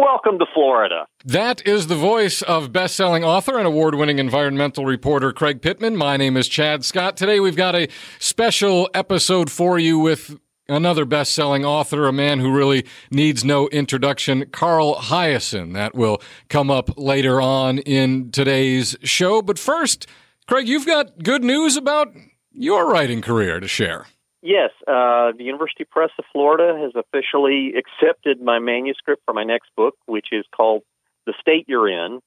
Welcome to Florida. That is the voice of best-selling author and award-winning environmental reporter Craig Pittman. My name is Chad Scott. Today we've got a special episode for you with another best-selling author, a man who really needs no introduction, Carl Hiaasen. That will come up later on in today's show. But first, Craig, you've got good news about your writing career to share. Yes, uh, the University Press of Florida has officially accepted my manuscript for my next book, which is called The State You're In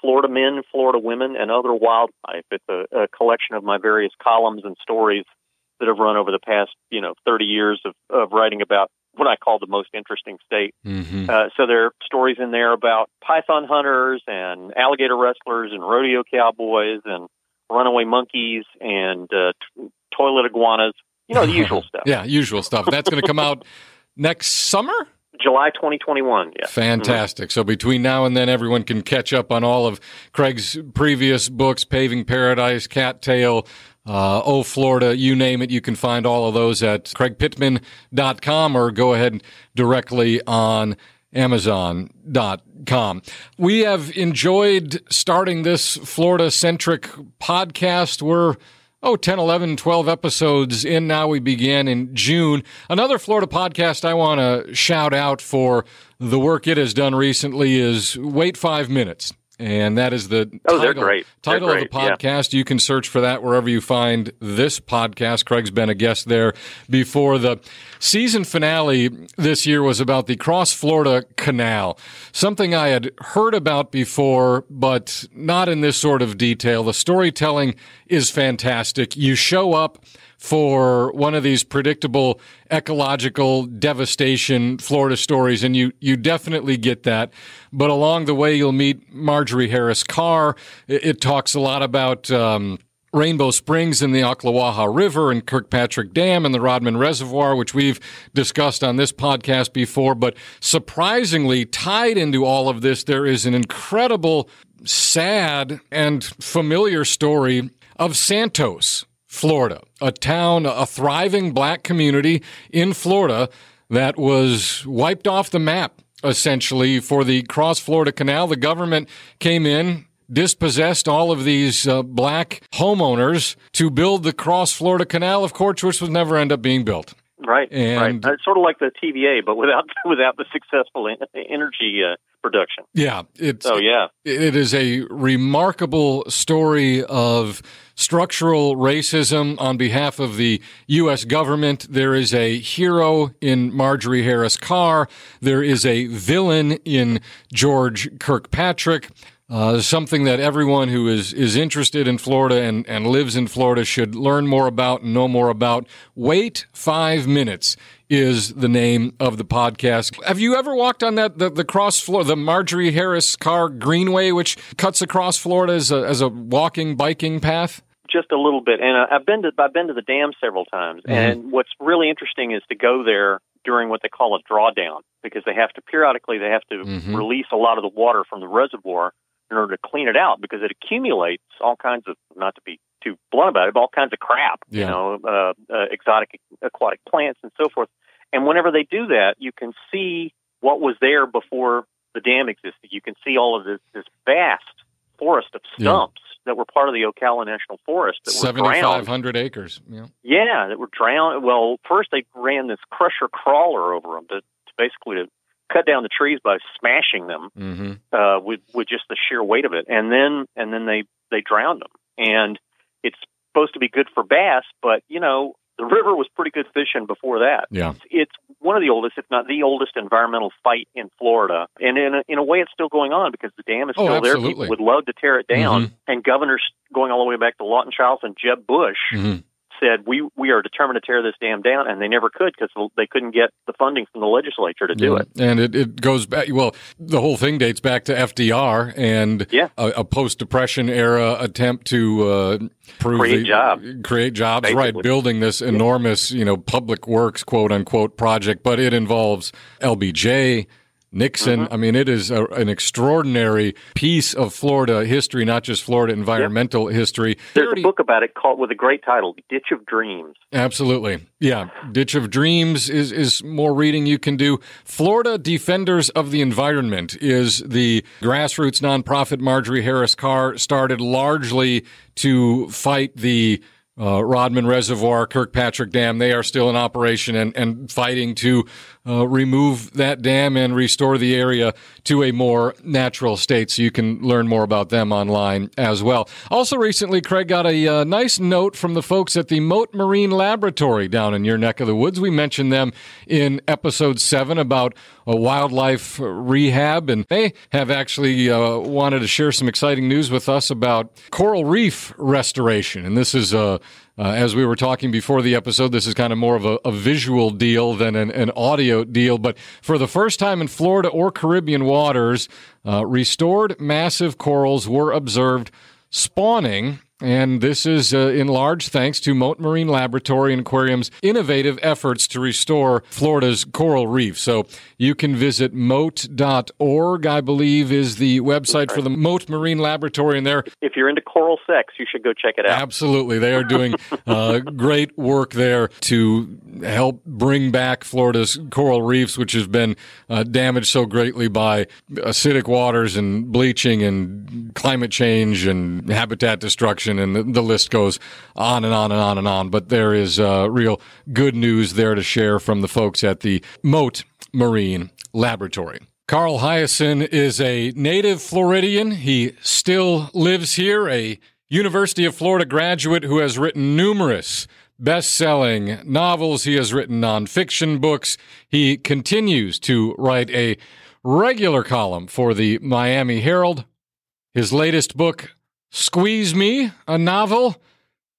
Florida Men, Florida Women, and Other Wildlife. It's a, a collection of my various columns and stories that have run over the past, you know, 30 years of, of writing about what I call the most interesting state. Mm-hmm. Uh, so there are stories in there about python hunters and alligator wrestlers and rodeo cowboys and runaway monkeys and uh, t- toilet iguanas you know, the usual stuff. yeah, usual stuff. That's going to come out next summer? July 2021, yeah. Fantastic. Mm-hmm. So between now and then, everyone can catch up on all of Craig's previous books, Paving Paradise, Cattail, uh, Oh, Florida, you name it. You can find all of those at craigpittman.com or go ahead directly on Amazon.com. We have enjoyed starting this Florida centric podcast. We're oh, 10, 11, 12 episodes in now. We began in June. Another Florida podcast I want to shout out for the work it has done recently is Wait Five Minutes and that is the oh, title, great. title great. of the podcast. Yeah. You can search for that wherever you find this podcast. Craig's been a guest there before. The season finale this year was about the Cross Florida Canal, something I had heard about before, but not in this sort of detail. The storytelling is fantastic. You show up for one of these predictable ecological devastation Florida stories, and you you definitely get that. But along the way, you'll meet Marjorie Harris Carr. It, it talks a lot about. Um, Rainbow Springs in the Ocklawaha River and Kirkpatrick Dam and the Rodman Reservoir, which we've discussed on this podcast before. But surprisingly, tied into all of this, there is an incredible, sad, and familiar story of Santos, Florida, a town, a thriving black community in Florida that was wiped off the map essentially for the Cross Florida Canal. The government came in, dispossessed all of these uh, black homeowners to build the Cross Florida Canal, of course, which would never end up being built. Right, and right. It's sort of like the TVA, but without without the successful energy uh, production. Yeah, it's oh yeah, it is a remarkable story of structural racism on behalf of the U.S. government. There is a hero in Marjorie Harris Carr. There is a villain in George Kirkpatrick. Uh, something that everyone who is, is interested in Florida and, and lives in Florida should learn more about and know more about. Wait five minutes is the name of the podcast. Have you ever walked on that the, the cross floor, the Marjorie Harris Carr Greenway, which cuts across Florida as a, as a walking biking path? Just a little bit, and uh, I've been to I've been to the dam several times. Mm-hmm. And what's really interesting is to go there during what they call a drawdown because they have to periodically they have to mm-hmm. release a lot of the water from the reservoir in order to clean it out because it accumulates all kinds of not to be too blunt about it, but all kinds of crap, yeah. you know, uh, uh, exotic aquatic plants and so forth. And whenever they do that, you can see what was there before the dam existed. You can see all of this this vast forest of stumps yeah. That were part of the Ocala National Forest that were 7,500 acres. Yeah. yeah, that were drowned. Well, first they ran this crusher crawler over them to, to basically to cut down the trees by smashing them mm-hmm. uh, with with just the sheer weight of it, and then and then they they drowned them. And it's supposed to be good for bass, but you know the river was pretty good fishing before that. Yeah, it's, it's one of the oldest, if not the oldest, environmental fight in Florida, and in a, in a way, it's still going on because the dam is oh, still oh, there. People would love to tear it down, mm-hmm. and governors going all the way back to Lawton Chiles and Jeb Bush mm-hmm said we we are determined to tear this dam down, and they never could because they couldn't get the funding from the legislature to do yeah. it. And it, it goes back. Well, the whole thing dates back to FDR and yeah. a, a post Depression era attempt to uh, create the, jobs, create jobs, Basically. right? Building this enormous, you know, public works quote unquote project, but it involves LBJ Nixon. Mm-hmm. I mean, it is a, an extraordinary piece of Florida history, not just Florida environmental yep. history. There's a book about it called with a great title, Ditch of Dreams. Absolutely. Yeah. Ditch of Dreams is, is more reading you can do. Florida Defenders of the Environment is the grassroots nonprofit Marjorie Harris Carr started largely to fight the uh, Rodman Reservoir, Kirkpatrick Dam, they are still in operation and, and fighting to uh, remove that dam and restore the area to a more natural state. So you can learn more about them online as well. Also, recently, Craig got a uh, nice note from the folks at the Mote Marine Laboratory down in your neck of the woods. We mentioned them in episode seven about a wildlife rehab, and they have actually uh, wanted to share some exciting news with us about coral reef restoration. And this is a uh, as we were talking before the episode, this is kind of more of a, a visual deal than an, an, audio deal. But for the first time in Florida or Caribbean waters, uh, restored massive corals were observed spawning and this is uh, in large thanks to Mote Marine Laboratory and Aquarium's innovative efforts to restore Florida's coral reef. So you can visit mote.org, I believe, is the website for the Mote Marine Laboratory. And there, if you're into coral sex, you should go check it out. Absolutely. They are doing uh, great work there to help bring back Florida's coral reefs, which has been uh, damaged so greatly by acidic waters and bleaching and climate change and habitat destruction and the, the, list goes on and on and on and on. But there is uh, real good news there to share from the folks at the Mote Marine Laboratory. Carl Hiaasen is a native Floridian. He still lives here, a University of Florida graduate who has written numerous best selling novels. He has written nonfiction books. He continues to write a regular column for the Miami Herald. His latest book, Squeeze Me, a novel,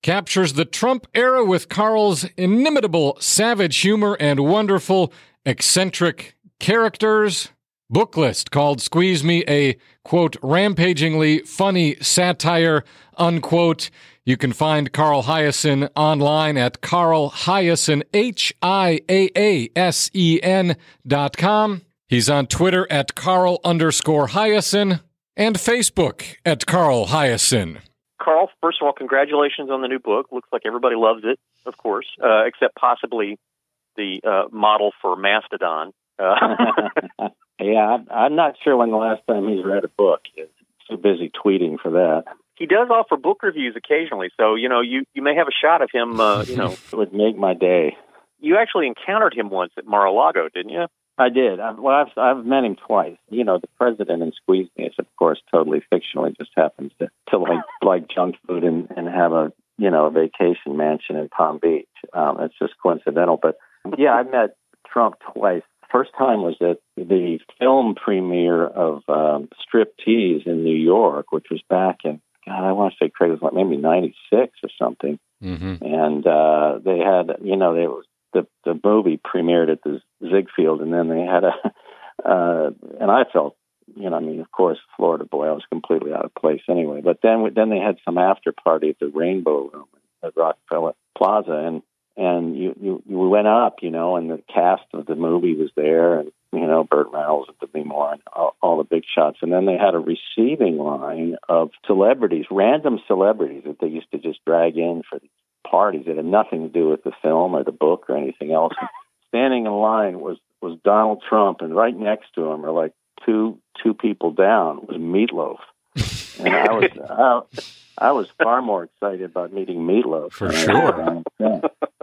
captures the Trump era with Carl's inimitable savage humor and wonderful eccentric characters. Book list called Squeeze Me, a quote, rampagingly funny satire, unquote. You can find Carl Hiaasen online at Carl Hiaasen, H I A A S E N dot com. He's on Twitter at Carl underscore Hiaasen and Facebook at Carl Hiaasen. Carl, first of all, congratulations on the new book. Looks like everybody loves it, of course, uh, except possibly the uh, model for Mastodon. Uh, yeah, I'm not sure when the last time he's read a book. He's too busy tweeting for that. He does offer book reviews occasionally, so you know you you may have a shot of him. Uh, you know, it would make my day. You actually encountered him once at Mar-a-Lago, didn't you? I did. I, well, I've I've met him twice. You know, the president in Squeeze Me is of course totally fictional. He just happens to to like like junk food and and have a you know a vacation mansion in Palm Beach. Um, it's just coincidental, but yeah, I met Trump twice. First time was at the film premiere of um, Striptease in New York, which was back in God, I want to say Craig was like maybe '96 or something. Mm-hmm. And uh, they had, you know, they was the the movie premiered at the Ziegfeld, and then they had a, uh, and I felt, you know, I mean, of course, Florida boy, I was completely out of place anyway. But then then they had some after party at the Rainbow Room at Rockefeller Plaza, and and you you you went up, you know, and the cast of the movie was there, and you know, Burt Reynolds and Demi Moore and all, all the big shots. And then they had a receiving line of celebrities, random celebrities that they used to just drag in for these parties that had nothing to do with the film or the book or anything else. Standing in line was was Donald Trump, and right next to him, or like two two people down, was Meatloaf. And I was I, I was far more excited about meeting Meatloaf for sure.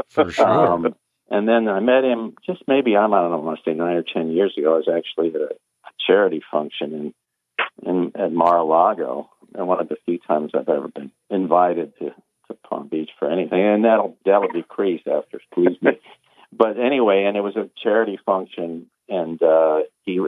For sure. Um, and then I met him just maybe I'm I don't know I want to say nine or ten years ago. I was actually at a a charity function in in at Mar-a-Lago, and one of the few times I've ever been invited to to Palm Beach for anything, and that'll that'll decrease after Squeeze Me. but anyway, and it was a charity function, and uh, he he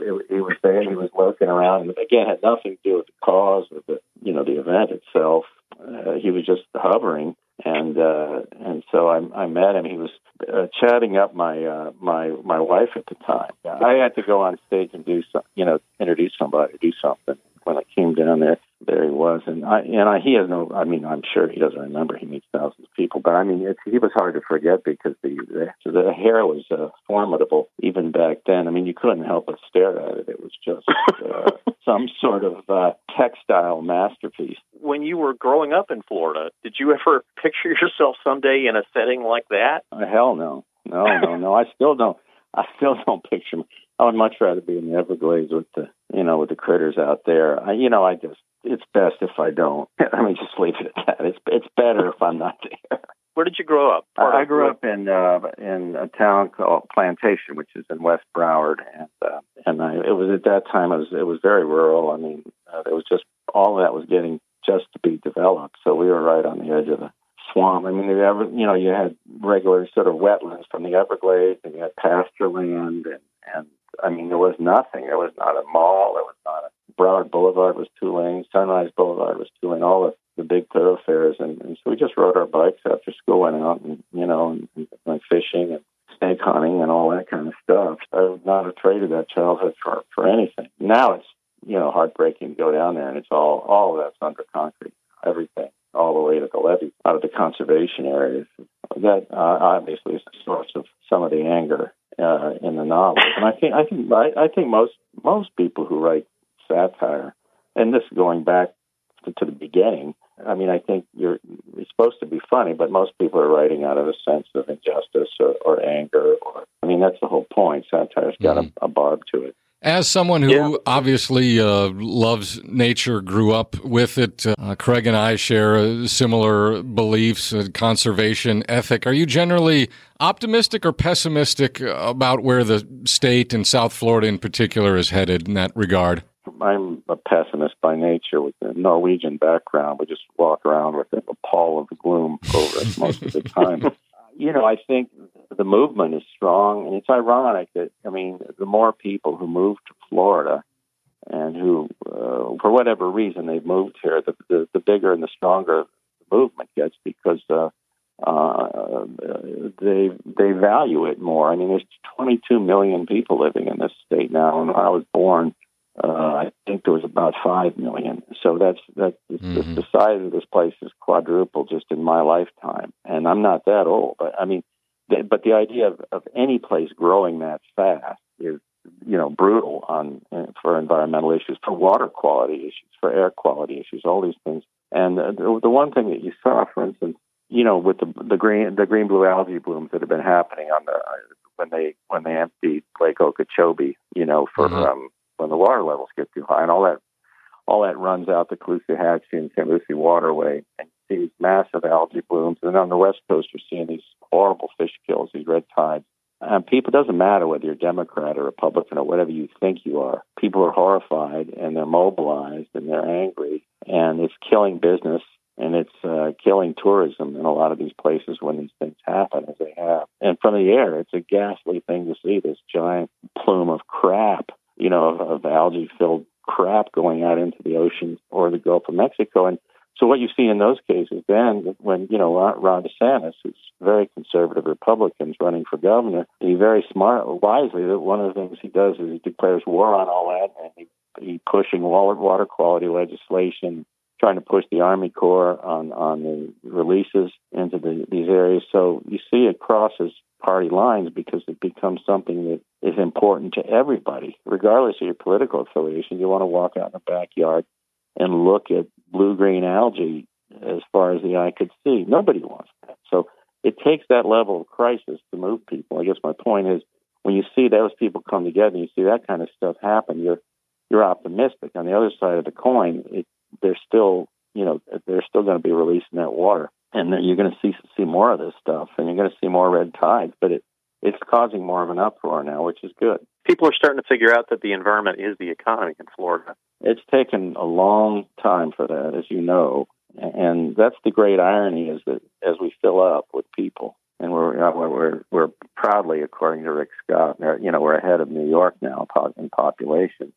was there. He was lurking around, and again, had nothing to do with the cause of the you know the event itself. Uh, he was just hovering, and uh, and so I, I met him. He was uh, chatting up my uh, my my wife at the time. I had to go on stage and do some, you know, introduce somebody, do something. When I came down there, there he was, and I, and I, he has no. I mean, I'm sure he doesn't remember. He meets thousands of people, but I mean, it's, he was hard to forget because the the, the hair was uh, formidable even back then. I mean, you couldn't help but stare at it. It was just uh, some sort of uh, textile masterpiece. When you were growing up in Florida, did you ever picture yourself someday in a setting like that? Uh, hell no, no, no, no. I still don't. I still don't picture. I would much rather be in the Everglades with the, you know, with the critters out there. I, you know, I just, it's best if I don't. I mean, just leave it at that. It's, it's better if I'm not there. Where did you grow up? I, I grew up in uh, in a town called Plantation, which is in West Broward, and uh, and I, it was at that time it was it was very rural. I mean, uh, it was just all of that was getting just to be developed. So we were right on the edge of the swamp. I mean, you ever, you know, you had regular sort of wetlands from the Everglades, and you had pasture land, and and I mean, there was nothing. There was not a mall. There was not a Broward Boulevard was two lanes. Sunrise Boulevard was two lanes. All the the big thoroughfares, and, and so we just rode our bikes after school, went out, and you know, and, and went fishing and snake hunting and all that kind of stuff. I was not afraid of that childhood for for anything. Now it's you know heartbreaking to go down there, and it's all all of that's under concrete. Everything all the way to the levee out of the conservation areas. That uh, obviously is the source of some of the anger uh, in the novels. And I think I think I, I think most most people who write satire, and this going back to, to the beginning. I mean, I think you're it's supposed to be funny, but most people are writing out of a sense of injustice or, or anger. Or I mean, that's the whole point. Satire's got mm-hmm. a, a barb to it. As someone who yeah. obviously uh, loves nature, grew up with it, uh, Craig and I share uh, similar beliefs, uh, conservation ethic. Are you generally optimistic or pessimistic about where the state and South Florida in particular is headed in that regard? I'm a pessimist by nature with a Norwegian background. We just walk around with a pall of gloom over us most of the time. you know, I think the movement is strong, and it's ironic that I mean, the more people who move to Florida and who, uh, for whatever reason, they've moved here, the, the, the bigger and the stronger the movement gets because uh, uh, they they value it more. I mean, there's 22 million people living in this state now, and when I was born, uh, I think there was about five million. So that's that. Mm-hmm. The, the size of this place is quadrupled just in my lifetime, and I'm not that old. But I mean, the, but the idea of, of any place growing that fast is, you know, brutal on for environmental issues, for water quality issues, for air quality issues, all these things. And the, the one thing that you saw, for instance, you know, with the the green the green blue algae blooms that have been happening on the when they when they emptied Lake Okeechobee, you know, for mm-hmm. um, when the water levels get too high, and all that all that runs out the Caloosahatchee and St. Lucie waterway, and these massive algae blooms. And on the west coast, you're seeing these horrible fish kills, these red tides. And people, it doesn't matter whether you're Democrat or Republican or whatever you think you are. People are horrified and they're mobilized and they're angry, and it's killing business and it's uh, killing tourism in a lot of these places when these things happen, as they have. And from the air, it's a ghastly thing to see this giant plume of crap you know, of, of algae filled crap going out into the ocean or the Gulf of Mexico. And so what you see in those cases then, when, you know, Ron DeSantis, who's very conservative Republicans running for governor, he very smart, wisely, that one of the things he does is he declares war on all that and he, he pushing water quality legislation, trying to push the Army Corps on, on the releases into the, these areas. So you see it crosses party lines because it becomes something that is important to everybody, regardless of your political affiliation. You want to walk out in the backyard and look at blue green algae as far as the eye could see. Nobody wants that. So it takes that level of crisis to move people. I guess my point is when you see those people come together and you see that kind of stuff happen, you're you're optimistic. On the other side of the coin, it, they're still you know they're still going to be releasing that water and you're going to see see more of this stuff, and you're going to see more red tides. But it it's causing more of an uproar now, which is good. People are starting to figure out that the environment is the economy in Florida. It's taken a long time for that, as you know, and that's the great irony is that as we fill up with people, and we're we're we're proudly, according to Rick Scott, you know, we're ahead of New York now in population.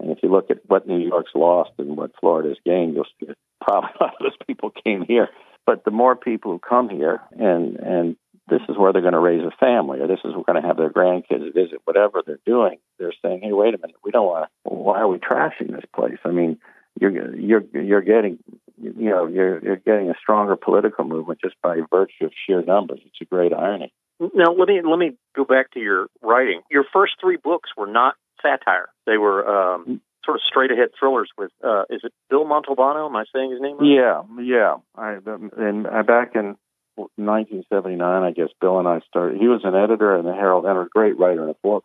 And if you look at what New York's lost and what Florida's gained, you'll see probably a lot of those people came here but the more people who come here and and this is where they're going to raise a family, or this is going to have their grandkids visit, whatever they're doing, they're saying, "Hey, wait a minute, we don't want. To, Why are we trashing this place? I mean, you're you're you're getting you know you're you're getting a stronger political movement just by virtue of sheer numbers. It's a great irony. Now let me let me go back to your writing. Your first three books were not satire; they were um, sort of straight ahead thrillers. With uh, is it Bill Montalbano? Am I saying his name right? Yeah, yeah. I and I back in 1979, I guess Bill and I started. He was an editor in the Herald and a great writer and a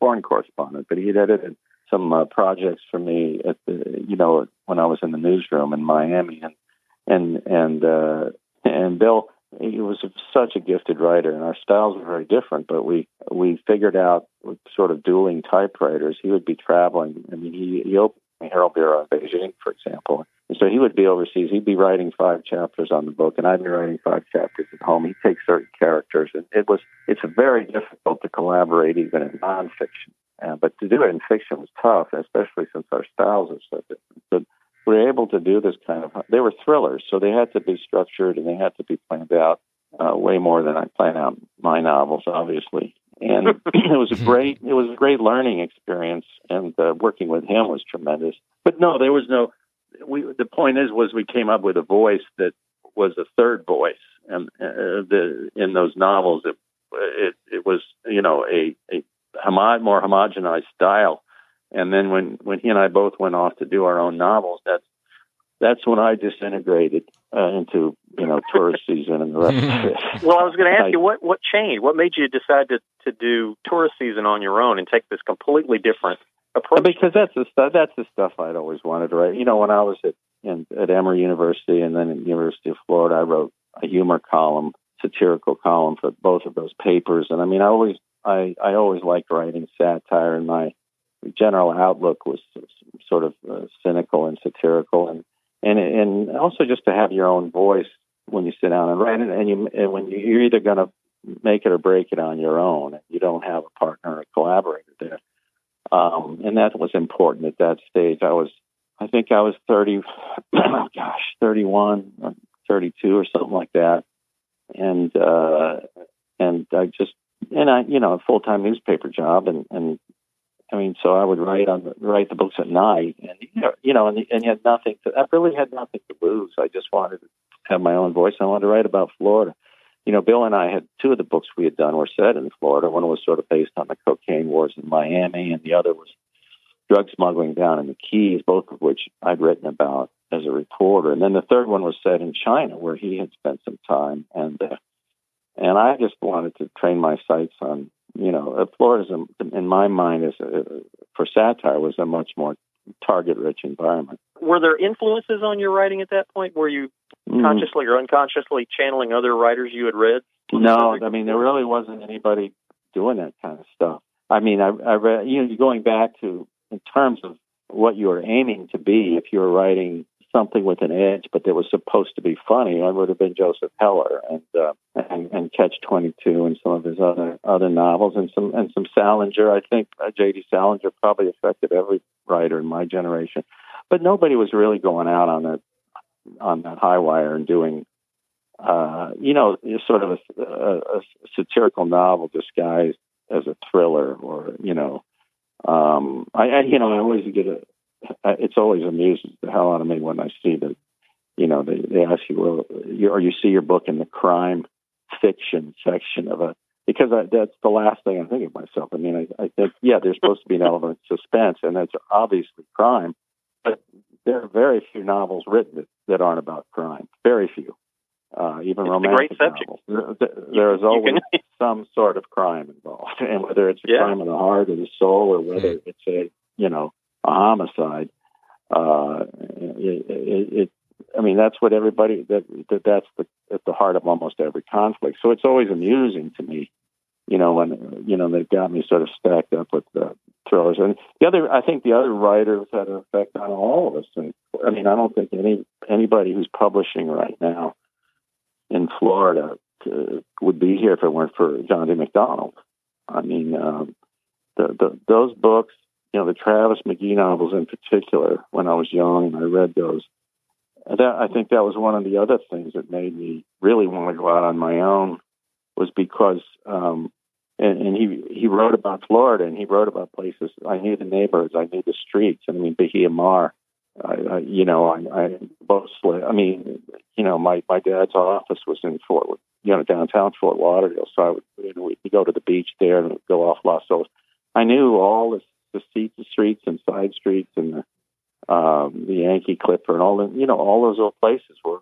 foreign correspondent, but he had edited some uh, projects for me at the you know when I was in the newsroom in Miami and and and uh, and Bill he was such a gifted writer and our styles were very different but we we figured out sort of dueling typewriters he would be traveling I mean he he opened Herald Bureau in Beijing for example and so he would be overseas he'd be writing five chapters on the book and I'd be writing five chapters at home he'd take certain characters and it was it's very difficult to collaborate even in nonfiction uh, but to do it in fiction was tough, especially since our styles are so different. But we were able to do this kind of. They were thrillers, so they had to be structured and they had to be planned out uh, way more than I plan out my novels, obviously. And it was a great, it was a great learning experience, and uh, working with him was tremendous. But no, there was no. We the point is was we came up with a voice that was a third voice, and uh, the in those novels it it, it was you know a, a homo- more homogenized style. And then when when he and I both went off to do our own novels, that's that's when I disintegrated uh, into you know tourist season and the rest of it. Well, I was going to ask I, you what what changed. What made you decide to to do tourist season on your own and take this completely different approach? Because that's the stuff that's the stuff I'd always wanted to write. You know, when I was at in, at Emory University and then at University of Florida, I wrote a humor column, satirical column for both of those papers. And I mean, I always I, I always liked writing satire, and my general outlook was sort of uh, cynical and satirical, and and and also just to have your own voice when you sit down and write it, and you and when you, you're either going to make it or break it on your own, and you don't have a partner or collaborator there, um, and that was important at that stage. I was, I think I was thirty, oh gosh, thirty-one, or thirty-two, or something like that, and uh, and I just and I, you know, a full time newspaper job, and and I mean, so I would write on the, write the books at night, and you know, and and you had nothing to. I really had nothing to lose. I just wanted to have my own voice. I wanted to write about Florida. You know, Bill and I had two of the books we had done were set in Florida. One was sort of based on the cocaine wars in Miami, and the other was drug smuggling down in the Keys, both of which I'd written about as a reporter. And then the third one was set in China, where he had spent some time, and uh, and I just wanted to train my sights on, you know, uh, Florida's, in my mind, is a, for satire was a much more target-rich environment. Were there influences on your writing at that point? Were you mm. consciously or unconsciously channeling other writers you had read? No, I mean there really wasn't anybody doing that kind of stuff. I mean, I, I read, you know, going back to in terms of what you were aiming to be, if you were writing something with an edge, but that was supposed to be funny, I would have been Joseph Heller and uh, and, and Catch Twenty Two and some of his other other novels and some and some Salinger. I think uh, J.D. Salinger probably affected every writer in my generation, but nobody was really going out on that on that high wire and doing. Uh, you know, sort of a, a, a satirical novel disguised as a thriller, or you know, um, I, I you know I always get a it's always amuses the hell out of me when I see that, you know, they, they ask you, well, you, or you see your book in the crime fiction section of a, because I, that's the last thing I think of myself. I mean, I, I think, yeah, there's supposed to be an element of suspense, and that's obviously crime, but there are very few novels written that, that aren't about crime. Very few. Uh, even it's romantic novels. There, there is always can... some sort of crime involved, and whether it's a yeah. crime of the heart or the soul, or whether it's a you know a homicide. Uh, it, it, it, I mean, that's what everybody that, that that's the at the heart of almost every conflict. So it's always amusing to me, you know, when you know they've got me sort of stacked up with the thrillers. And the other, I think the other writers had an effect on all of us. And I mean, I don't think any anybody who's publishing right now in Florida uh, would be here if it weren't for John D. MacDonald. I mean, um, the, the those books you know, the Travis McGee novels in particular, when I was young and I read those, that I think that was one of the other things that made me really want to go out on my own was because um and, and he he wrote about Florida and he wrote about places I knew the neighborhoods, I knew the streets. I mean Bahia Mar I, I you know, I, I mostly, I mean, you know, my my dad's office was in Fort, you know, downtown Fort Lauderdale, so I would, you know, we'd go to the beach there and go off Las Olas. I knew all the streets and side streets and the um, the Yankee Clipper and all the, you know, all those old places were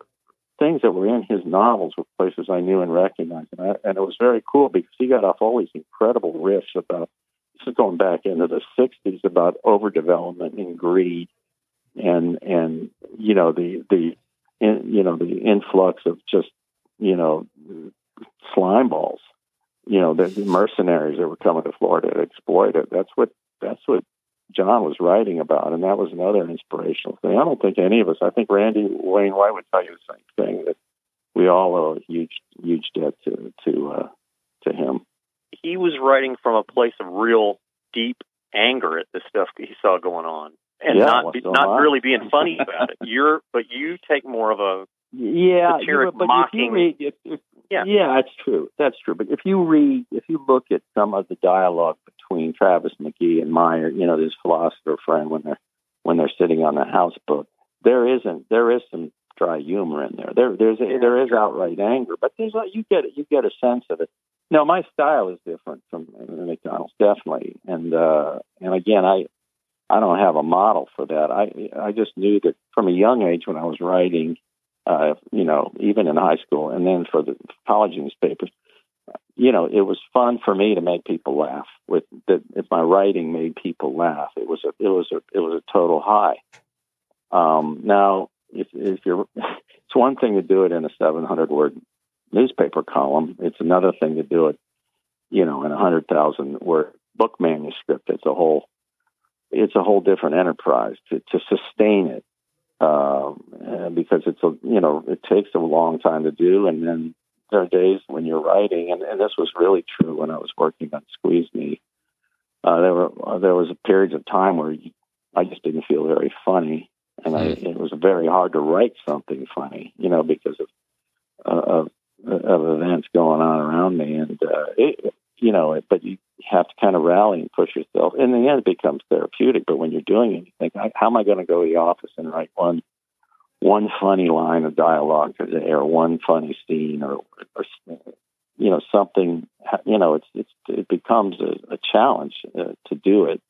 things that were in his novels were places I knew and recognized, and, I, and it was very cool because he got off all these incredible riffs about. This is going back into the '60s about overdevelopment and greed, and and you know the the in, you know the influx of just you know slime balls, you know the mercenaries that were coming to Florida to exploit it. That's what that's what John was writing about, and that was another inspirational thing. I don't think any of us. I think Randy Wayne White would tell you the same thing that we all owe a huge, huge debt to to uh, to him. He was writing from a place of real deep anger at the stuff he saw going on, and yeah, not so not really being funny about it. You're, but you take more of a yeah, satiric, but mocking. if you read, if, if, Yeah. yeah, that's true. That's true. But if you read, if you look at some of the dialogue between Travis McGee and Meyer, you know, his philosopher friend, when they're when they're sitting on the houseboat, there isn't there is some dry humor in there. There there's a, there is outright anger, but there's a, you get you get a sense of it. No, my style is different from MacDonald's, definitely, and uh, and again, I I don't have a model for that. I I just knew that from a young age when I was writing, uh, you know, even in high school, and then for the college newspapers, you know, it was fun for me to make people laugh. With that, if my writing made people laugh, it was a it was a it was a total high. Um, now, if if you're, it's one thing to do it in a 700 word newspaper column. It's another thing to do it, you know, in a hundred thousand word book manuscript. It's a whole it's a whole different enterprise to to sustain it um, because it's a you know it takes a long time to do, and then there are days when you're writing, and, and this was really true when I was working on Squeeze Me. Uh, there were uh, there was periods of time where you, I just didn't feel very funny, and I, it was very hard to write something funny, you know, because of uh, of, of events going on around me, and uh, it, you know, but you have to kind of rally and push yourself. In the end, it becomes therapeutic. But when you're doing it, you think, how am I going to go to the office and write one one funny line of dialogue or one funny scene or, or you know something you know it's it's it becomes a, a challenge uh, to do it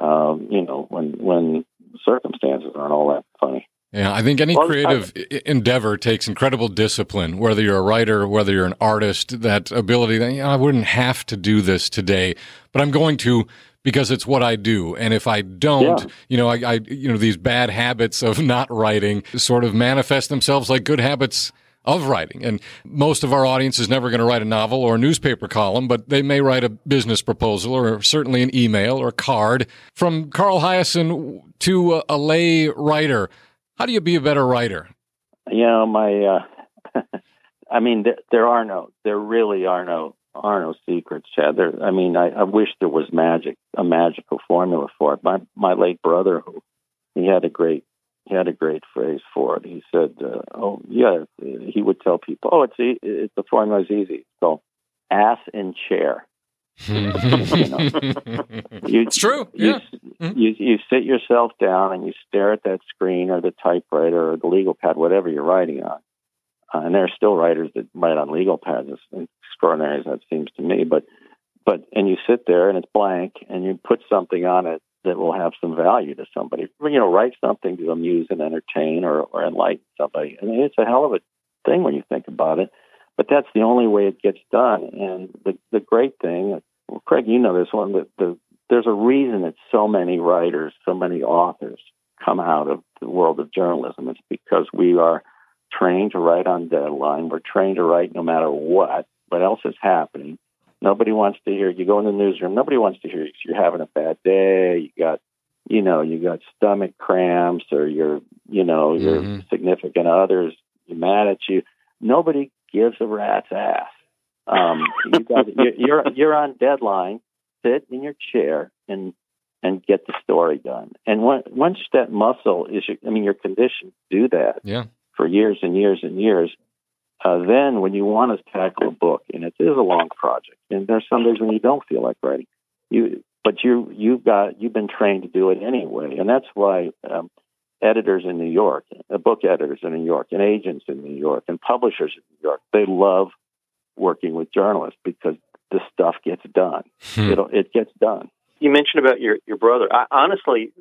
um, you know when when circumstances aren't all that funny yeah, I think any creative endeavor takes incredible discipline, whether you're a writer, whether you're an artist, that ability that, you know, I wouldn't have to do this today, but I'm going to because it's what I do. And if I don't, Yeah. you know, I, I, you know, these bad habits of not writing sort of manifest themselves like good habits of writing. And most of our audience is never going to write a novel or a newspaper column, but they may write a business proposal or certainly an email or a card. From Carl Hiaasen to a, a lay writer, how do you be a better writer? you know my uh i mean th- there are no there really are no are no secrets chad. There i mean I, I wish there was magic a magical formula for it. My my late brother who he had a great he had a great phrase for it. He said uh, oh yeah he would tell people oh it's e- it, the formula is easy. So ass in chair You- it's true. you, Yeah. Mhm. you you sit yourself down and you stare at that screen or the typewriter or the legal pad, whatever you're writing on. Uh, and there are still writers that write on legal pads, as extraordinary as that seems to me. But but and you sit there and it's blank, and you put something on it that will have some value to somebody. You know, write something to amuse and entertain or or enlighten somebody. I mean, it's a hell of a thing when you think about it. But that's the only way it gets done. And the the great thing, well, Craig, you know this one. The, the there's a reason that so many writers, so many authors come out of the world of journalism. It's because we are trained to write on deadline. We're trained to write no matter what, what else is happening. Nobody wants to hear you go in the newsroom. Nobody wants to hear you're having a bad day. You got, you know, you got stomach cramps, or your, you know, your Mhm. significant others you're mad at you. Nobody gives a rat's ass. Um, you got you're you're- you're on deadline. Sit in your chair and and get the story done. And when, once that muscle is, I mean, you're conditioned to do that Yeah. for years and years and years. Uh, then, when you want to tackle a book, and it is a long project, and there's some days when you don't feel like writing, you but you you've got you've been trained to do it anyway, and that's why um, editors in New York, uh, book editors in New York, and agents in New York, and publishers in New York. They love working with journalists because the stuff gets done. Hmm. it gets done. You mentioned about your your brother. I, honestly,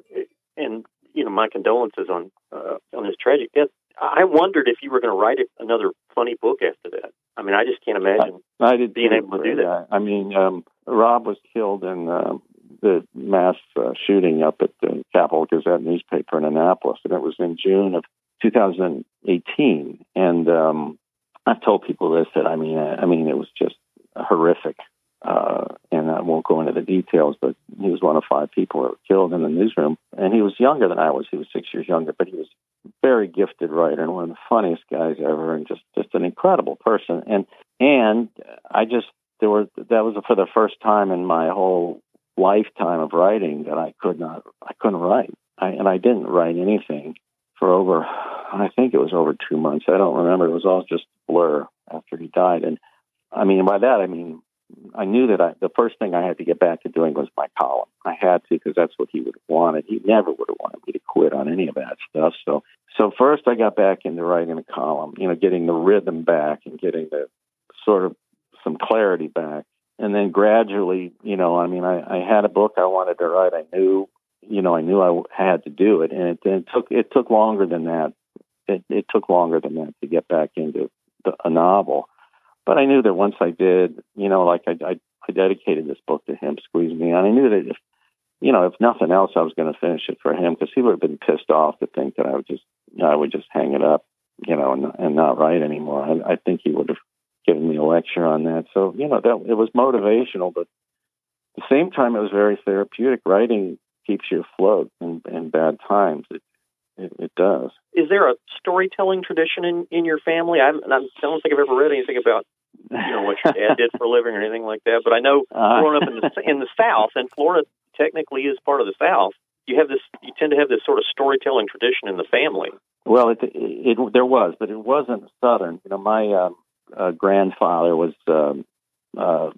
and you know, my condolences on uh, on his tragic death. I wondered if you were going to write another funny book after that. I mean, I just can't imagine I, I did being able to do that. I mean, um, Rob was killed in uh, the mass uh, shooting up at the Capital Gazette newspaper in Annapolis, and it was in June of 2018. And um, I've told people this that I mean, I, I mean, it was just horrific. Uh, and I won't go into the details, but he was one of five people that were killed in the newsroom. And he was younger than I was. He was six years younger, but he was a very gifted writer and one of the funniest guys ever, and just just an incredible person. And and I just there were that was for the first time in my whole lifetime of writing that I could not I couldn't write. I, and I didn't write anything for over I think it was over two months. I don't remember. It was all just blur after he died. And I mean by that I mean I knew that I, the first thing I had to get back to doing was my column. I had to because that's what he would have wanted. He never would have wanted me to quit on any of that stuff. So, so first I got back into writing a column. You know, getting the rhythm back and getting the sort of some clarity back, and then gradually, you know, I mean, I, I had a book I wanted to write. I knew, you know, I knew I had to do it, and it, it took it took longer than that. It, it took longer than that to get back into the, a novel but I knew that once I did, you know, like I, I, I dedicated this book to him, Squeeze Me, and I knew that if, you know, if nothing else, I was going to finish it for him because he would have been pissed off to think that I would just, you know, I would just hang it up, you know, and, and not write anymore. I, I think he would have given me a lecture on that. So, you know, that it was motivational, but at the same time, it was very therapeutic. Writing keeps you afloat in, in bad times. It it, it, does. Is there a storytelling tradition in, in your family? I, I don't think I've ever read anything about you know what your dad did for a living or anything like that. But I know uh, growing up in the in the South, and Florida technically is part of the South. You have this. You tend to have this sort of storytelling tradition in the family. Well, it, it, it there was, but it wasn't Southern. You know, my um, uh, grandfather was um, uh,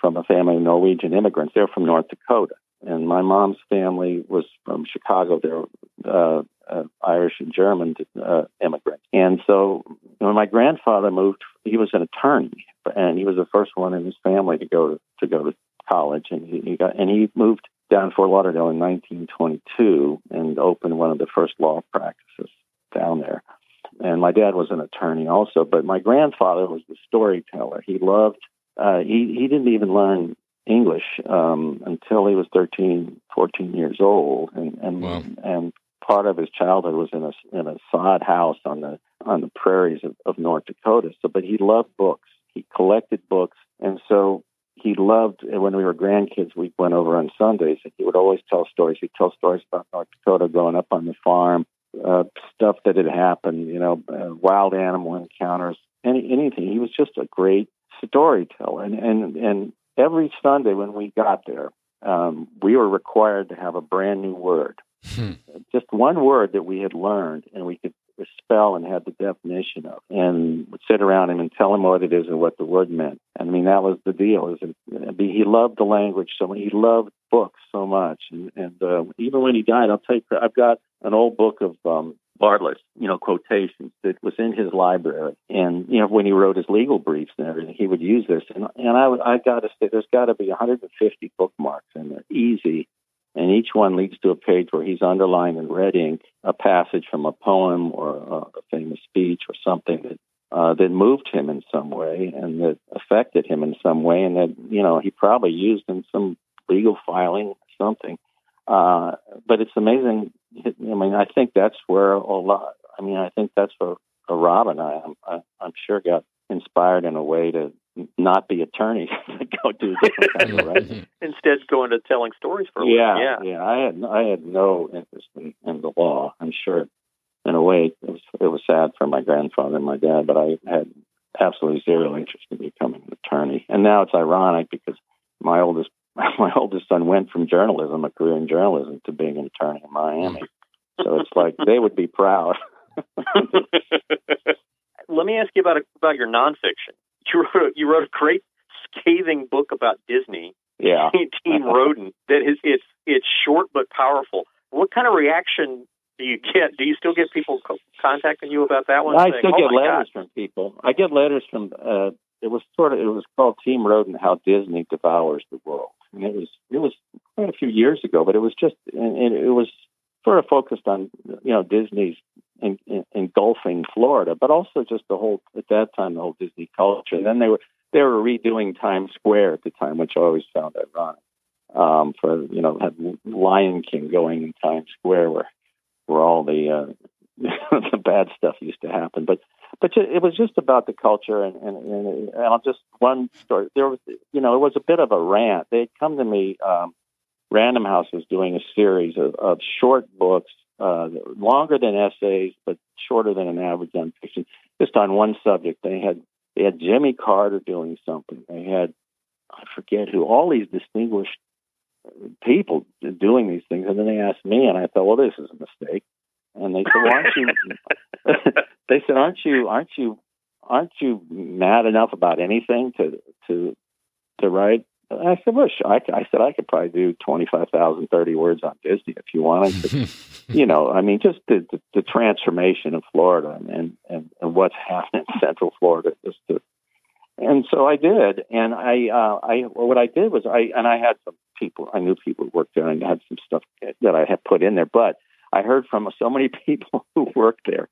from a family of Norwegian immigrants. They're from North Dakota, and my mom's family was from Chicago. They're uh, uh, Irish and German uh, immigrants. And so when my grandfather moved, he was an attorney, and he was the first one in his family to go to, to go to college, and he, he got and he moved down to Fort Lauderdale in 1922 and opened one of the first law practices down there. And my dad was an attorney also, but my grandfather was the storyteller. He loved. Uh, he he didn't even learn English um, until he was 13, 14 years old, and and wow. and part of his childhood was in a in a sod house on the on the prairies of, of North Dakota. So, but he loved books. He collected books, and so he loved. When we were grandkids, we went over on Sundays, and he would always tell stories. He'd tell stories about North Dakota growing up on the farm, uh, stuff that had happened. You know, uh, wild animal encounters, any anything. He was just a great storyteller, and and and every Sunday when we got there, um, we were required to have a brand new word. Hmm. Just one word that we had learned and we could spell and had the definition of, and would sit around him and tell him what it is and what the word meant. And I mean, that was the deal. Is he loved the language so much. He loved books so much, and, and uh, even when he died, I'll tell you, I've got an old book of um, Bartlett's, you know, quotations that was in his library. And, you know, when he wrote his legal briefs and everything, he would use this. And, and I, I got to say, there's got to be 150 bookmarks in there, easy. And each one leads to a page where he's underlined in red ink a passage from a poem or a famous speech or something that uh, that moved him in some way and that affected him in some way, and that you know he probably used in some legal filing something. Uh, but it's amazing. I mean, I think that's where a lot. I mean, I think that's where, where Rob and I, I'm, I'm sure, got inspired in a way to not be attorneys to go do different kinds of writing. Instead, go into telling stories for a yeah, yeah, yeah. I had I had no interest in, in the law. I'm sure, in a way, it was it was sad for my grandfather and my dad, but I had absolutely zero interest in becoming an attorney. And now it's ironic because my oldest my oldest son went from journalism, a career in journalism, to being an attorney in Miami. so it's like they would be proud. Let me ask you about about your nonfiction. You wrote you wrote a great scathing book about Disney. Yeah, Team Rodent. That is it's it's short but powerful. What kind of reaction Do you get? Do you still get people co- contacting you about that one? I saying, still oh get letters God. from people. I get letters from. Uh, it was sort of. It was called Team Rodent: How Disney Devours the World. And it was. It was quite a few years ago, but it was just. And, it was sort of focused on you know Disney's in, in, engulfing Florida, but also just the whole at that time the whole Disney culture. And then they were they were redoing Times Square at the time, which I always found ironic. Um, for you know, had Lion King going in Times Square, where where all the uh, the bad stuff used to happen. But but it was just about the culture, and and, and, and I'll just one story. There was you know it was a bit of a rant. They'd come to me. Um, Random House was doing a series of, of short books, uh, longer than essays, but shorter than an average nonfiction, just on one subject. They had they had Jimmy Carter doing something. They had I forget who, all these distinguished people doing these things, and then they asked me, and I thought, well, this is a mistake. And they said, well, aren't you? they said, aren't you? Aren't you? Aren't you mad enough about anything to to to write I said, well, I, I said I could probably do 25,000, 30 words on Disney if you wanted. you know, I mean, just the, the, the transformation of Florida and, and, and what's happening in Central Florida. Just to, and so I did. And I, uh, I, well, what I did was I, and I had some people, I knew people who worked there and I had some stuff that I had put in there, but I heard from so many people who worked there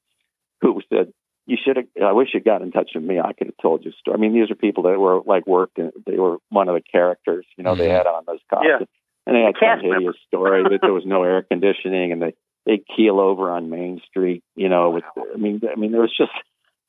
who said, you should have. I wish you got in touch with me. I could have told you a story. I mean, these are people that were like worked. In, they were one of the characters. You know, mm-hmm. they had on those costumes, yeah. and they had Cast some hideous story that there was no air conditioning, and they they keel over on Main Street. You know, with I mean, I mean, there was just.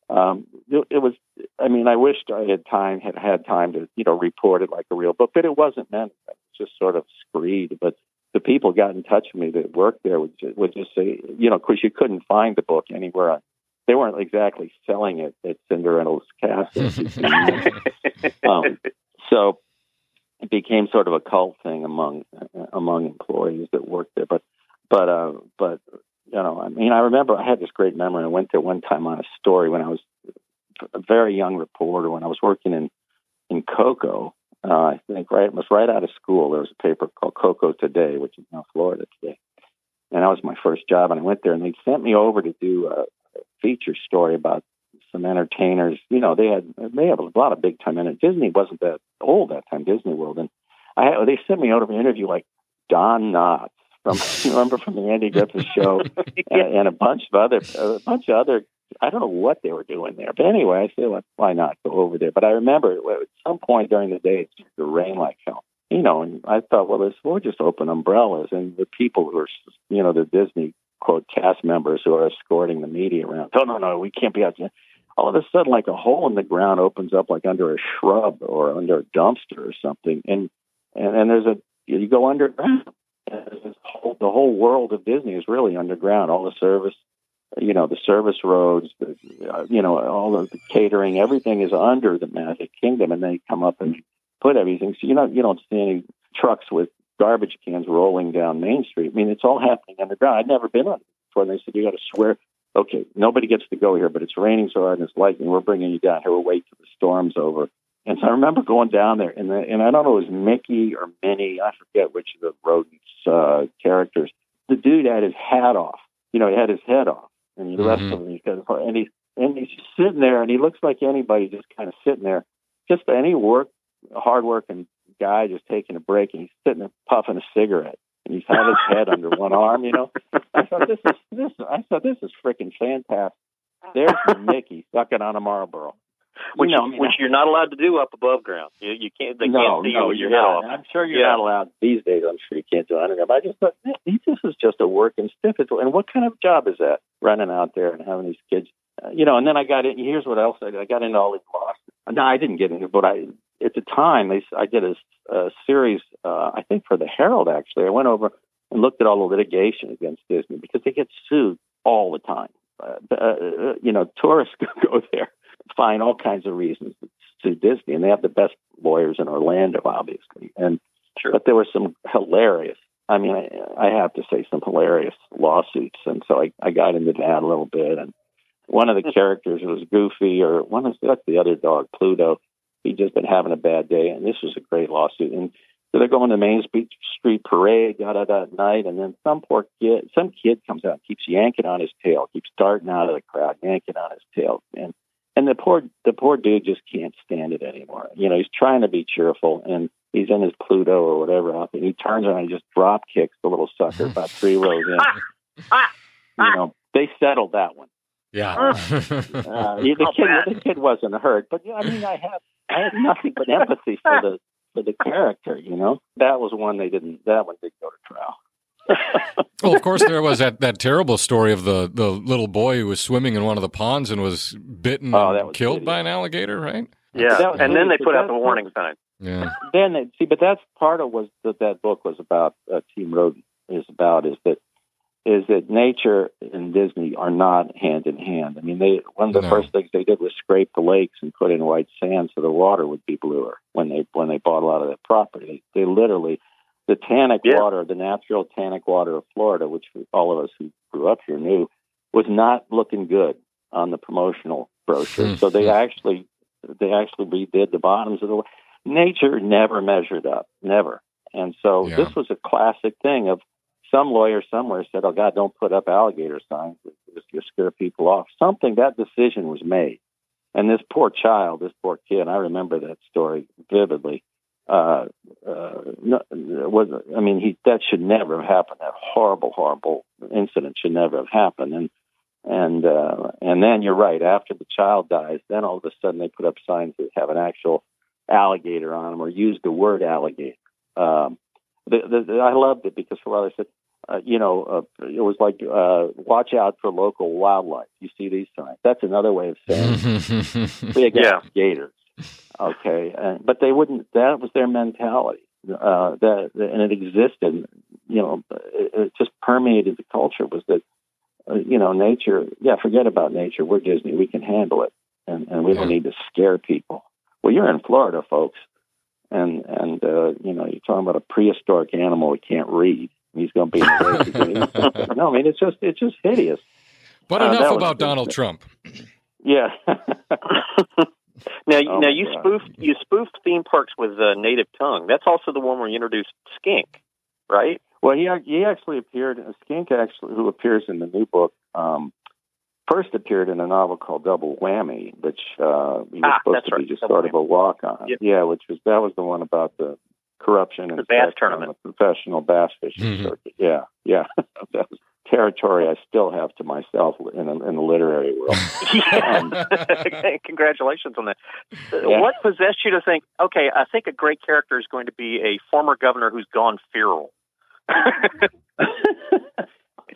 Um, it, it was. I mean, I wished I had time had had time to you know report it like a real book, but it wasn't meant. It was just sort of screed. But the people got in touch with me that worked there would just, would just say, you know, because you couldn't find the book anywhere on they weren't exactly selling it at Cinderella's Castle. um, so it became sort of a cult thing among among employees that worked there. But but uh, but you know, I mean, I remember I had this great memory. I went there one time on a story when I was a very young reporter when I was working in in Cocoa. Uh, I think right it was right out of school. There was a paper called Cocoa Today, which is now Florida Today, and that was my first job. And I went there, and they sent me over to do a, feature story about some entertainers. You know, they had they have a lot of big time it Disney wasn't that old that time, Disney World, and I had, they sent me over to interview like Don Knotts from remember from the Andy Griffith Show, and, and a bunch of other a bunch of other. I don't know what they were doing there, but anyway, I said, well, why not go over there? But I remember at some point during the day, it started to rain like hell. You know, and I thought, well, this we'll just open umbrellas, and the people who are, you know, the Disney quote cast members who are escorting the media around. Oh no, no, we can't be out there. All of a sudden, like a hole in the ground opens up, like under a shrub or under a dumpster or something, and and, and there's a you go underground. Whole, the whole world of Disney is really underground. All the service, you know, the service roads, the, uh, you know, all of the catering, everything is under the Magic Kingdom, and they come up and put everything. So you know, you don't see any trucks with garbage cans rolling down Main Street. I mean, it's all happening underground. I'd never been on it before. And they said, you got to swear, okay, nobody gets to go here, but it's raining so hard and it's lightning. We're bringing you down here. We'll wait till the storm's over. And so I remember going down there, and the, and I don't know, it was Mickey or Minnie, I forget which of the rodents uh, characters. The dude had his hat off. You know, he had his head off, and the rest mm-hmm. of them, he's got, and he's and he's sitting there, and he looks like anybody, just kind of sitting there, just any work, hard working guy just taking a break, and he's sitting there puffing a cigarette, and he's had his head under one arm. You know, I thought this is this. I thought this is freaking fantastic. There's Mickey sucking on a Marlboro. Which, you know, I mean, which you're not allowed to do up above ground. You, you can't. They no, can't see no, you your head not. off. I'm sure you're Yeah. not allowed these days. I'm sure you can't do it underground. But I just thought this is just a working stiff. It's- And what kind of job is that? Running out there and having these kids, uh, you know. And then I got in. Here's what else I did. I got into all these lawsuits. No, I didn't get into, but I at the time they I did a, a series. Uh, I think for the Herald actually. I went over and looked at all the litigation against Disney because they get sued all the time. Uh, uh, you know, tourists go there, find all kinds of reasons to sue Disney, and they have the best lawyers in Orlando, obviously. And Sure. but there were some hilarious. I mean, I, I have to say some hilarious lawsuits, and so I, I got into that a little bit. And one of the hmm. characters was Goofy, or one of that's the other dog, Pluto. He'd just been having a bad day, and this was a great lawsuit. And So they're going to Main Street Parade, da da da at night, and then some poor kid, some kid comes out, and keeps yanking on his tail, keeps darting out of the crowd, yanking on his tail, and and the poor the poor dude just can't stand it anymore. You know, he's trying to be cheerful, and he's in his Pluto or whatever out and he turns around and just drop kicks the little sucker about three rows in. you know, they settled that one. Yeah, uh, the kid the kid wasn't hurt, but I mean, I have I had nothing but empathy for the for the character. You know, that was one they didn't. That one didn't go to trial. Well, of course, there was that, that terrible story of the, the little boy who was swimming in one of the ponds and was bitten oh, and was killed by an alligator, right? Yeah, and then they put out the warning sign. Yeah. Then they, see, but that's part of what that that book was about. Uh, Team Rodent is about is that is that nature and Disney are not hand in hand. I mean, they one of the no. first things they did was scrape the lakes and put in white sand so the water would be bluer when they when they bought a lot of that property. They, they literally the tannic yeah. water, the natural tannic water of Florida, which all of us who grew up here knew, was not looking good on the promotional brochure. Hmm. so they actually they actually redid the bottoms of the nature never measured up, never. And so yeah. this was a classic thing of some lawyer somewhere said, "Oh God, don't put up alligator signs; just to scare people off." Something that decision was made, and this poor child, this poor kid, I remember that story vividly. Uh, uh, was I mean, he that should never have happened. That horrible, horrible incident should never have happened. And and uh, and then you're right. After the child dies, then all of a sudden they put up signs that have an actual alligator on them or use the word alligator. Um, the, the, the, I loved it because for a while I said, uh, you know, uh, it was like uh, watch out for local wildlife. You see these signs. That's another way of saying big yeah. gators. Okay, but they wouldn't. That was their mentality. Uh, that and it existed. You know, it, it just permeated the culture. Was that uh, you know nature? Yeah, forget about nature. We're Disney. We can handle it, and, and we don't need to scare people. Well, you're in Florida, folks, and and uh, you know you're talking about a prehistoric animal who can't read. He's going to be in the no, I mean it's just it's just hideous. But uh, enough about Donald Trump. Yeah. now, oh now you God. spoofed you spoofed theme parks with uh, native tongue. That's also the one where you introduced Skink, right? Well, he he actually appeared. Skink actually, who appears in the new book, um, first appeared in a novel called Double Whammy, which uh, he was ah, supposed to right. be just Double sort whammy. of a walk on. Yep. Yeah, which was that was the one about the corruption and the bass tournament, the professional bass fishing mm-hmm. circuit. Yeah, yeah, that was territory I still have to myself in, a, in the literary world. um, Congratulations on that. Yeah. What possessed you to think? Okay, I think a great character is going to be a former governor who's gone feral I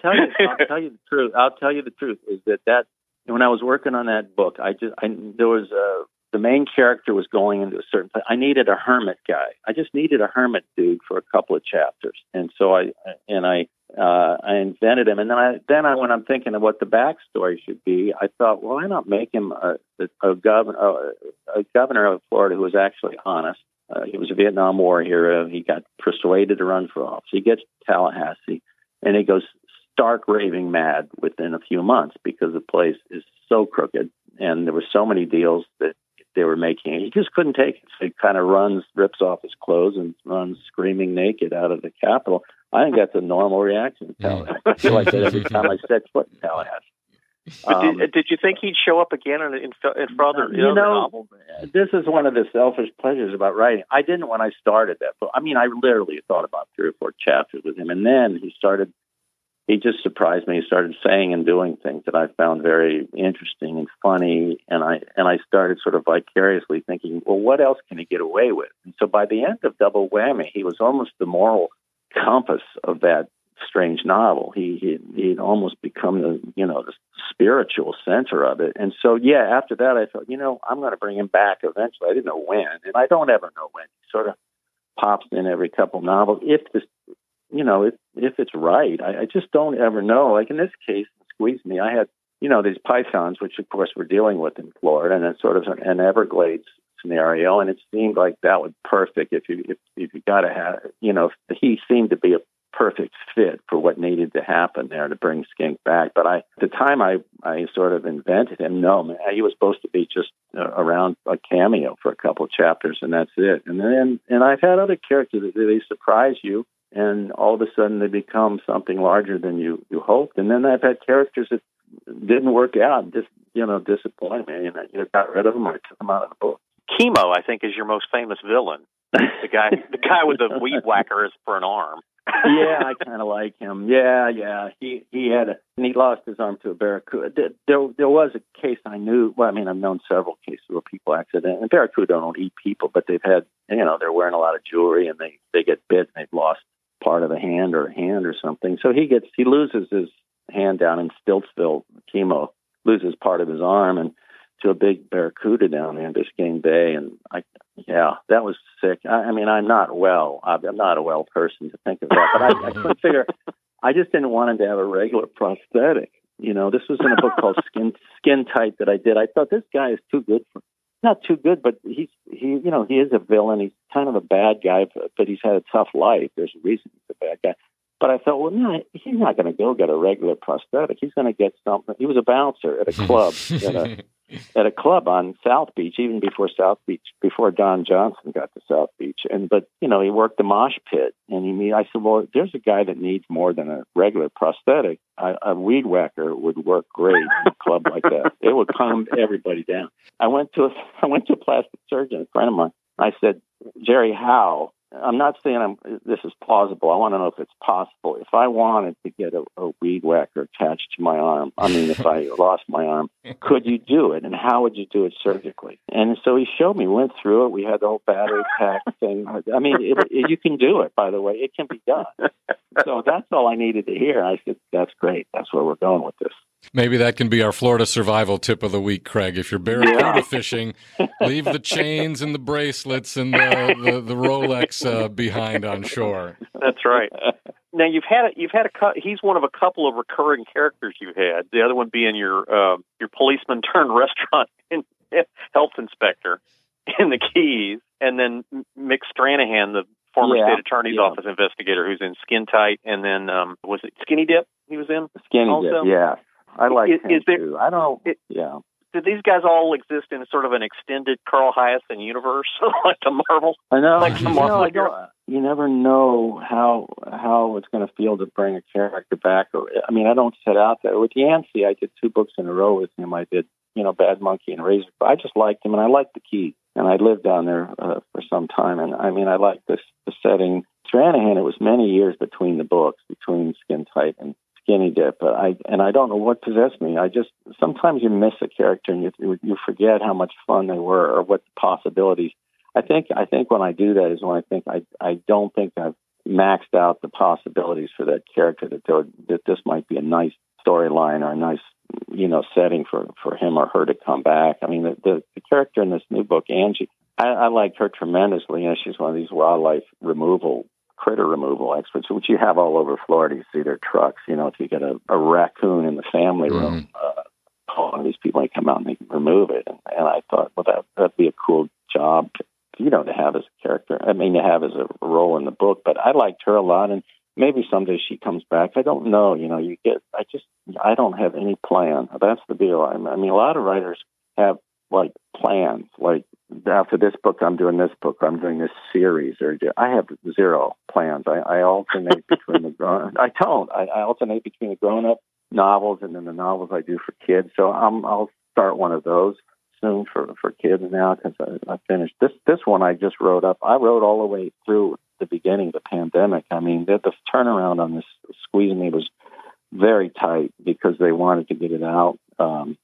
tell you, I'll tell you the truth. I'll tell you the truth is that that when I was working on that book, I just I there was a the main character was going into a certain place. I needed a hermit guy. I just needed a hermit dude for a couple of chapters, and so I and I uh, I invented him. And then I then I when I'm thinking of what the backstory should be, I thought, well, why not make him a, a, governor a, a governor of Florida who was actually honest. Uh, he was a Vietnam War hero. He got persuaded to run for office. He gets to Tallahassee, and he goes stark raving mad within a few months because the place is so crooked and there were so many deals that they were making. It. He just couldn't take it. So he kind of runs, rips off his clothes, and runs screaming naked out of the Capitol. I think that's a normal reaction. I feel like that every time I set foot in Tallahassee. Um, did, did, you think he'd show up again in, in, in further? You know, this is one of the selfish pleasures about writing. I didn't when I started that book. I mean, I literally thought about three or four chapters with him, and then he started he just surprised me. He started saying and doing things that I found very interesting and funny, and I and I started sort of vicariously thinking, well, what else can he get away with? And so by the end of Double Whammy, he was almost the moral compass of that strange novel. He he he'd almost become the you know the spiritual center of it. And so yeah, after that, I thought, you know, I'm going to bring him back eventually. I didn't know when, and I don't ever know when. He sort of pops in every couple novels if this you know, if if it's right, I, I just don't ever know. Like in this case, squeeze me. I had you know these pythons, which of course we're dealing with in Florida, and it's sort of an Everglades scenario, and it seemed like that would perfect if you if if you got to have you know he seemed to be a perfect fit for what needed to happen there to bring Skink back. But I, at the time, I I sort of invented him. No, man, he was supposed to be just uh, around a cameo for a couple chapters, and that's it. And then and I've had other characters that they surprise you, and all of a sudden they become something larger than you you hoped. And then I've had characters that didn't work out, just you know, disappoint me, and I you know, got rid of them or took them out of the book. Chemo, I think, is your most famous villain. The guy, the guy with the weed whacker is for an arm. yeah, I kind of like him. Yeah, yeah. He he had a and he lost his arm to a barracuda. There there was a case I knew. Well, I mean, I've known several cases where people accident and barracuda don't eat people, but they've had you know they're wearing a lot of jewelry and they they get bit and they've lost part of a hand or a hand or something. So he gets he loses his hand down in Stiltsville. Chemo loses part of his arm and to a big barracuda down in Biscayne Bay, and I, yeah, that was sick. I, I mean, I'm not well. I'm not a well person to think of that, but I, I couldn't figure. I just didn't want him to have a regular prosthetic. You know, this was in a book called Skin Skin Tight that I did. I thought this guy is too good for, not too good, but he's he, you know, he is a villain. He's kind of a bad guy, but, but he's had a tough life. There's a reason he's a bad guy. But I thought, well, no, he's not going to go get a regular prosthetic. He's going to get something. He was a bouncer at a club, at a at a club on South Beach, even before South Beach, before Don Johnson got to South Beach. And but you know, he worked the mosh pit, and he. I said, well, there's a guy that needs more than a regular prosthetic. A, a weed whacker would work great in a club like that. It would calm everybody down. I went to a, I went to a plastic surgeon, a friend of mine. I said, Jerry Howe I'm not saying I'm, this is plausible. I want to know if it's possible. If I wanted to get a, a weed whacker attached to my arm, I mean, if I lost my arm, could you do it? And how would you do it surgically? And so he showed me, went through it. We had the whole battery pack thing. I mean, it, it, you can do it, by the way. It can be done. So that's all I needed to hear. I said, that's great. That's where we're going with this. Maybe that can be our Florida survival tip of the week, Craig. If you're barracuda yeah. fishing, leave the chains and the bracelets and the, the, the Rolex uh, behind on shore. That's right. Now you've had a, you've had a he's one of a couple of recurring characters you had. The other one being your uh, your policeman turned restaurant and health inspector in the Keys, and then Mick Stranahan, the former yeah, state attorney's yeah. office investigator, who's in Skin Tight, and then um, was it Skinny Dip? He was in Skinny also? Dip. Yeah, I like is, him is there, too. I don't. It, yeah. Do these guys all exist in sort of an extended Carl Hiaasen universe, like the Marvel? I know. Like the Marvel. You, know, you never know how how it's going to feel to bring a character back. I mean, I don't set out there with Yancy. I did two books in a row with him. I did, you know, Bad Monkey and Razor. I just liked him, and I liked the key. And I lived down there uh, for some time, and I mean, I liked this the setting. Stranahan, it was many years between the books, between Skin Tight and skinny dip. But I and I don't know what possessed me. I just sometimes you miss a character and you you forget how much fun they were or what the possibilities. I think I think when I do that is when I think I I don't think I've maxed out the possibilities for that character that there, that this might be a nice storyline or a nice you know setting for for him or her to come back. I mean the the, the character in this new book Angie. I, I liked her tremendously. You know, she's one of these wildlife removal critter removal experts, which you have all over Florida. You see their trucks. You know, if you get a, a raccoon in the family mm-hmm. room, uh, one of these people might come out and they can remove it. And, and I thought, well, that that'd be a cool job, to, you know, to have as a character. I mean, to have as a role in the book. But I liked her a lot, and maybe someday she comes back. I don't know. You know, you get. I just, I don't have any plan. That's the deal. I mean, a lot of writers have like plans, like after this book, I'm doing this book, I'm doing this series, or I have zero plans. I, I alternate between the grown. I don't. I, I alternate between the grown-up novels and then the novels I do for kids. So I'm, I'll start one of those soon for for kids now because I, I finished this this one I just wrote up. I wrote all the way through the beginning of the pandemic. I mean, the, the turnaround on this Squeeze Me was very tight because they wanted to get it out. Um,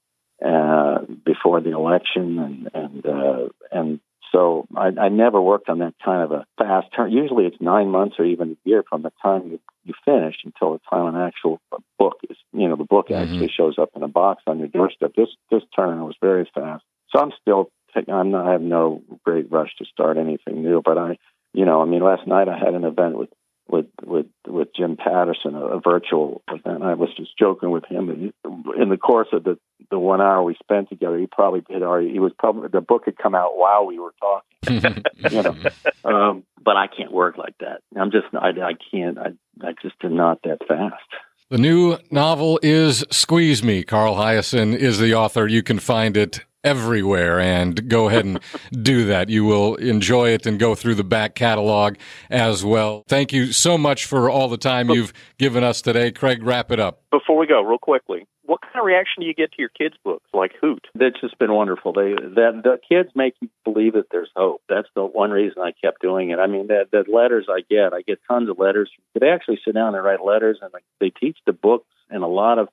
uh, before the election, and and uh, and so I, I never worked on that kind of a fast turn. Usually, it's nine months or even a year from the time you you finish until the time an actual book is. You know, the book mm-hmm. actually shows up in a box on your doorstep. This this turn was very fast. So I'm still. I'm not, I have no great rush to start anything new, but I, you know, I mean, last night I had an event with with with with Jim Patterson, a, a virtual event. I was just joking with him, in the course of the the one hour we spent together, he probably did already. He was probably the book had come out while we were talking. you know, um, but I can't work like that. I'm just I, I can't I I just am not that fast. The new novel is Squeeze Me. Carl Hiaasen is the author. You can find it everywhere and go ahead and do that. You will enjoy it and go through the back catalog as well. Thank you so much for all the time you've given us today. Craig, wrap it up. Before we go, real quickly, what kind of reaction do you get to your kids' books, like Hoot? That's just been wonderful. They that the kids make you believe that there's hope. That's the one reason I kept doing it. I mean, that the letters I get, I get tons of letters. They actually sit down and write letters, and they teach the books in a lot of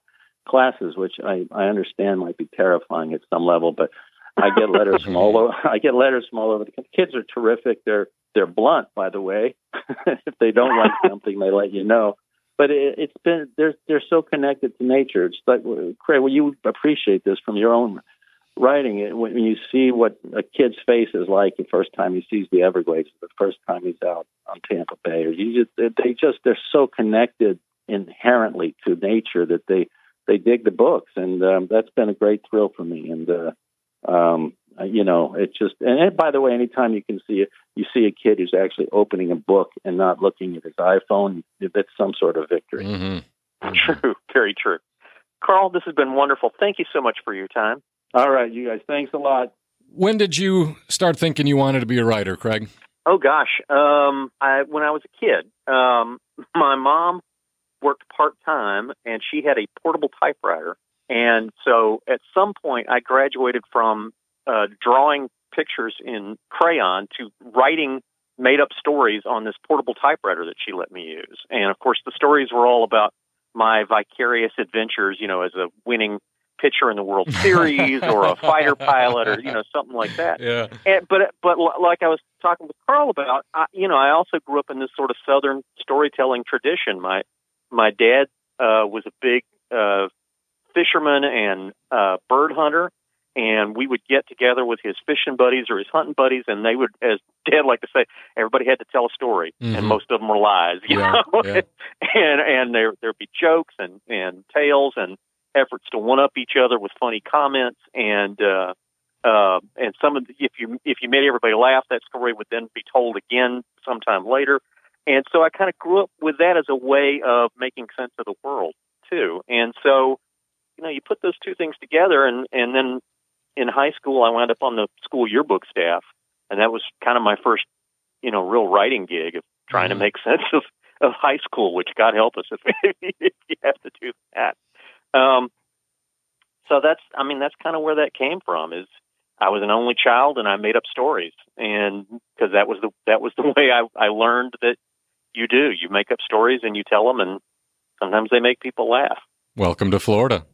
classes, which I I understand might be terrifying at some level, but I get letters from all over. I get letters from all over. The kids are terrific. They're they're blunt, by the way. if they don't like something, they let you know but it, has been they're they're so connected to nature. It's like Craig, well, you appreciate this from your own writing. It when you see what a kid's face is like the first time he sees the Everglades, the first time he's out on Tampa Bay, or you just they just they're so connected inherently to nature that they they dig the books, and um, that's been a great thrill for me. And uh, um, you know, it's just. And, and by the way, anytime you can see it, you see a kid who's actually opening a book and not looking at his iPhone, that's some sort of victory. Mm-hmm. True, very true. Carl, this has been wonderful. Thank you so much for your time. All right, you guys. Thanks a lot. When did you start thinking you wanted to be a writer, Craig? Oh gosh, um, I when I was a kid, um, my mom worked part time and she had a portable typewriter. And so at some point, I graduated from uh, drawing pictures in crayon to writing made up stories on this portable typewriter that she let me use. And of course, the stories were all about my vicarious adventures, you know, as a winning pitcher in the World Series or a fighter pilot or you know something like that. Yeah. And, but but like I was talking with Carl about, I, you know, I also grew up in this sort of Southern storytelling tradition. My my dad uh, was a big uh, fisherman and uh, bird hunter, and we would get together with his fishing buddies or his hunting buddies, and they would, as Dad liked to say, everybody had to tell a story, mm-hmm. and most of them were lies, you yeah, know. Yeah. and and there there'd be jokes and and tales and efforts to one up each other with funny comments, and uh, uh, and some of the, if you if you made everybody laugh, that story would then be told again sometime later. And so I kind of grew up with that as a way of making sense of the world too. And so, you know, you put those two things together, and and then in high school, I wound up on the school yearbook staff, and that was kind of my first, you know, real writing gig of trying mm-hmm. to make sense of of high school. Which God help us if, if you have to do that. Um, so that's, I mean, that's kind of where that came from. Is I was an only child, and I made up stories, and because that was the that was the way I I learned that you do. You make up stories and you tell them, and sometimes they make people laugh. Welcome to Florida.